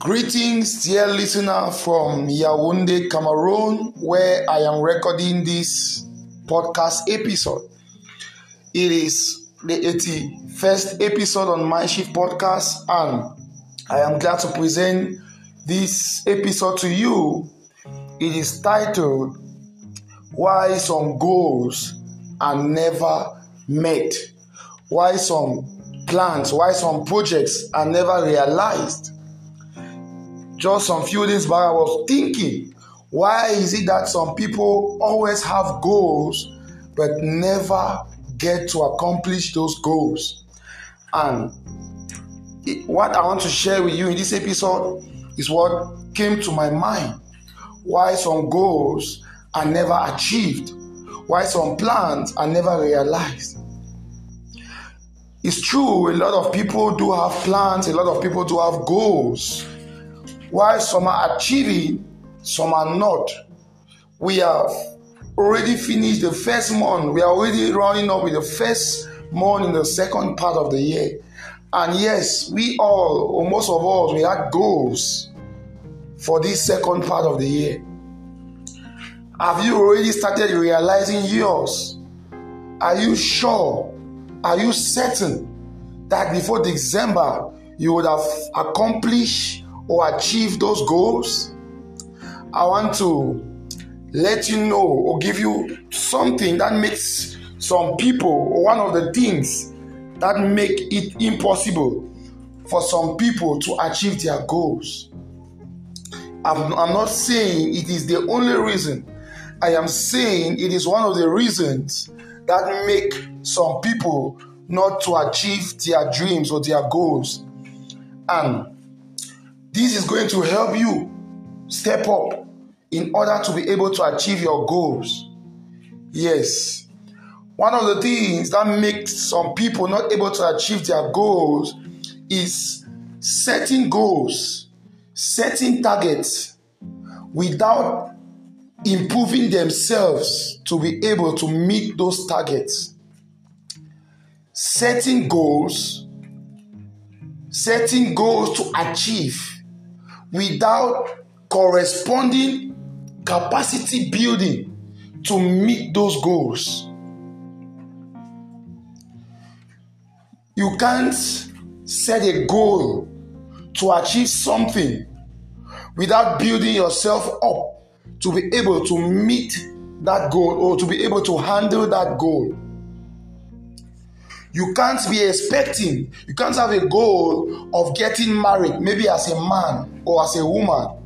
Greetings, dear listener from Yaoundé, Cameroon, where I am recording this podcast episode. It is the 81st episode on Mindshift Podcast, and I am glad to present this episode to you. It is titled Why Some Goals Are Never Met. Why some plans, why some projects are never realized just some few days back, I was thinking, why is it that some people always have goals but never get to accomplish those goals? And what I want to share with you in this episode is what came to my mind. Why some goals are never achieved, why some plans are never realized. It's true, a lot of people do have plans, a lot of people do have goals while some are achieving, some are not. We have already finished the first month. We are already running up with the first month in the second part of the year. And yes, we all, or most of us, we had goals for this second part of the year. Have you already started realizing yours? Are you sure? Are you certain that before December you would have accomplished or achieve those goals, I want to let you know or give you something that makes some people, or one of the things that make it impossible for some people to achieve their goals. I'm, I'm not saying it is the only reason. I am saying it is one of the reasons that make some people not to achieve their dreams or their goals. And this is going to help you step up in order to be able to achieve your goals. Yes. One of the things that makes some people not able to achieve their goals is setting goals, setting targets without improving themselves to be able to meet those targets. Setting goals, setting goals to achieve without corresponding capacity building to meet those goals. You can't set a goal to achieve something without building yourself up to be able to meet that goal or to be able to handle that goal. You can't be expecting, you can't have a goal of getting married, maybe as a man or as a woman,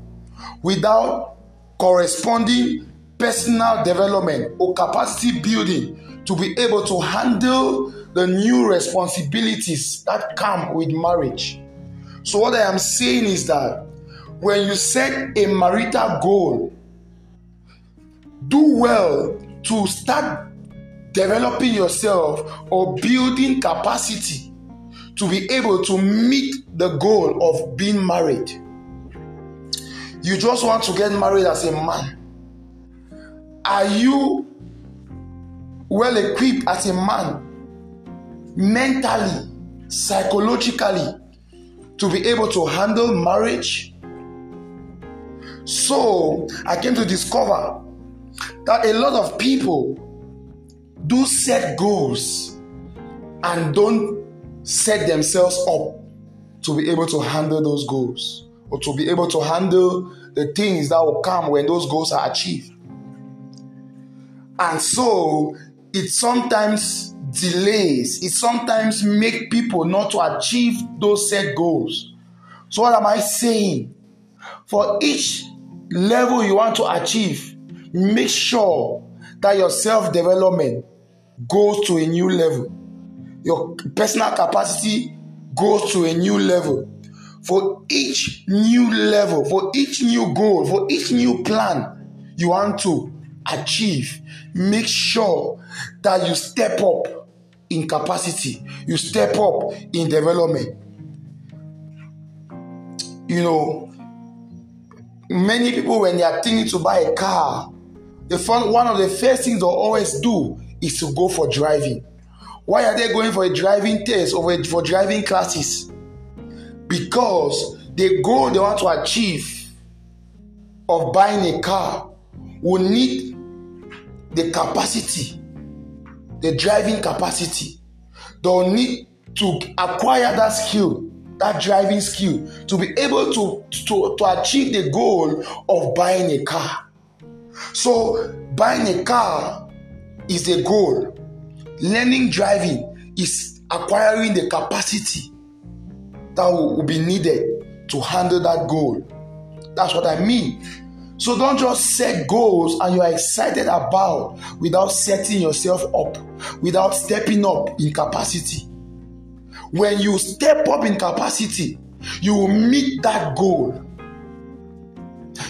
without corresponding personal development or capacity building to be able to handle the new responsibilities that come with marriage. So, what I am saying is that when you set a marital goal, do well to start developing yourself or building capacity to be able to meet the goal of being married. You just want to get married as a man. Are you well equipped as a man, mentally, psychologically, to be able to handle marriage? So I came to discover that a lot of people do set goals and don't set themselves up to be able to handle those goals or to be able to handle the things that will come when those goals are achieved. And so it sometimes delays, it sometimes make people not to achieve those set goals. So what am I saying? For each level you want to achieve, make sure that your self-development goes to a new level. Your personal capacity goes to a new level. For each new level, for each new goal, for each new plan you want to achieve, make sure that you step up in capacity, you step up in development. You know, many people, when they are thinking to buy a car, the fun, one of the first things they always do is to go for driving. Why are they going for a driving test or for driving classes? Because the goal they want to achieve of buying a car will need the capacity, the driving capacity. They'll need to acquire that skill, that driving skill, to be able to, to, to achieve the goal of buying a car. So, buying a car is a goal. Learning driving is acquiring the capacity that will be needed to handle that goal. That's what I mean. So don't just set goals and you are excited about without setting yourself up, without stepping up in capacity. When you step up in capacity, you will meet that goal.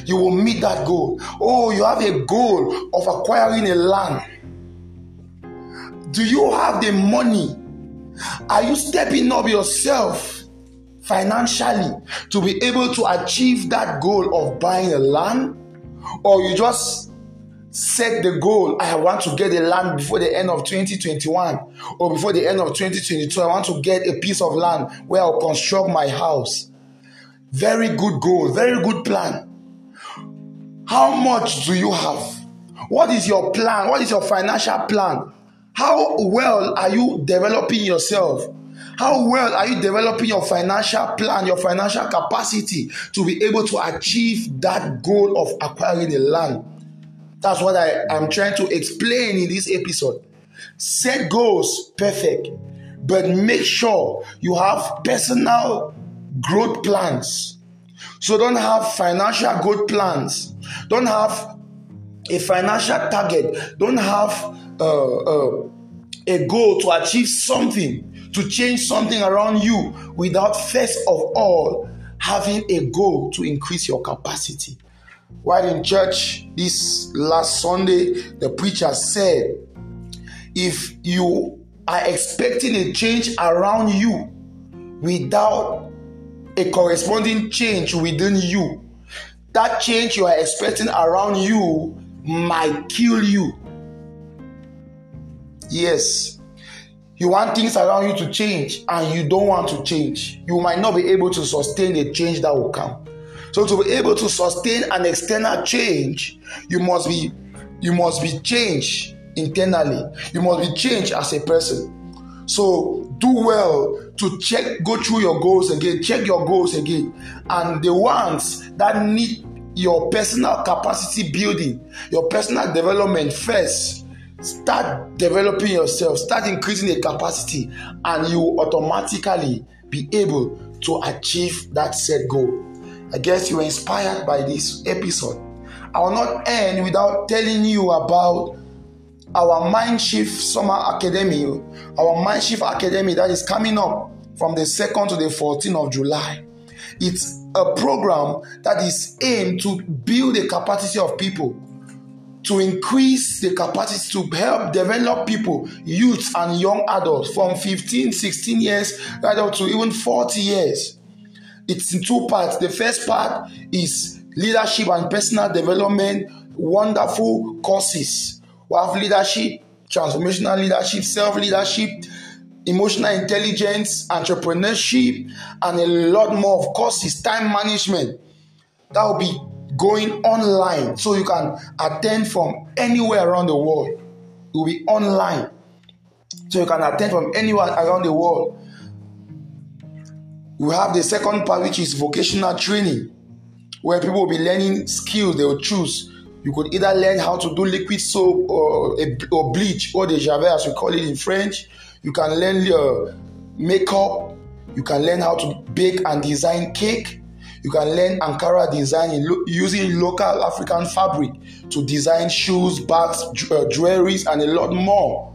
You will meet that goal. Oh, you have a goal of acquiring a land. Do you have the money? Are you stepping up yourself financially to be able to achieve that goal of buying a land? Or you just set the goal I want to get a land before the end of 2021 or before the end of 2022. I want to get a piece of land where I'll construct my house. Very good goal, very good plan. How much do you have? What is your plan? What is your financial plan? How well are you developing yourself? How well are you developing your financial plan, your financial capacity to be able to achieve that goal of acquiring a land? That's what I am trying to explain in this episode. Set goals, perfect, but make sure you have personal growth plans. So don't have financial growth plans. Don't have a financial target. Don't have uh, uh, a goal to achieve something to change something around you without first of all having a goal to increase your capacity. While in church this last Sunday, the preacher said, if you are expecting a change around you without a corresponding change within you, that change you are expecting around you might kill you. Yes, you want things around you to change and you don't want to change. You might not be able to sustain the change that will come. So to be able to sustain an external change, you must be you must be changed internally. You must be changed as a person. So do well to check, go through your goals again, check your goals again. And the ones that need your personal capacity building, your personal development first start developing yourself, start increasing the capacity, and you automatically be able to achieve that set goal. I guess you were inspired by this episode. I will not end without telling you about our Mindshift Summer Academy, our Mindshift Academy that is coming up from the 2nd to the 14th of July. It's a program that is aimed to build the capacity of people to increase the capacity to help develop people, youth and young adults from 15, 16 years right up to even 40 years. It's in two parts. The first part is leadership and personal development, wonderful courses. We have leadership, transformational leadership, self leadership, emotional intelligence, entrepreneurship, and a lot more of courses, time management. That will be going online so you can attend from anywhere around the world. It will be online. So you can attend from anywhere around the world. We have the second part, which is vocational training, where people will be learning skills they will choose. You could either learn how to do liquid soap or, or bleach, or the javel as we call it in French. You can learn uh, makeup. You can learn how to bake and design cake. You can learn Ankara design using local African fabric to design shoes, bags, uh, jewelries, and a lot more.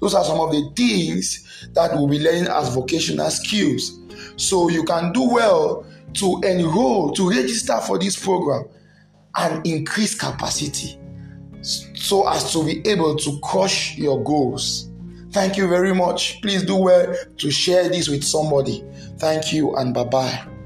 Those are some of the things that we'll be learning as vocational skills. So you can do well to enroll, to register for this program and increase capacity so as to be able to crush your goals. Thank you very much. Please do well to share this with somebody. Thank you and bye bye.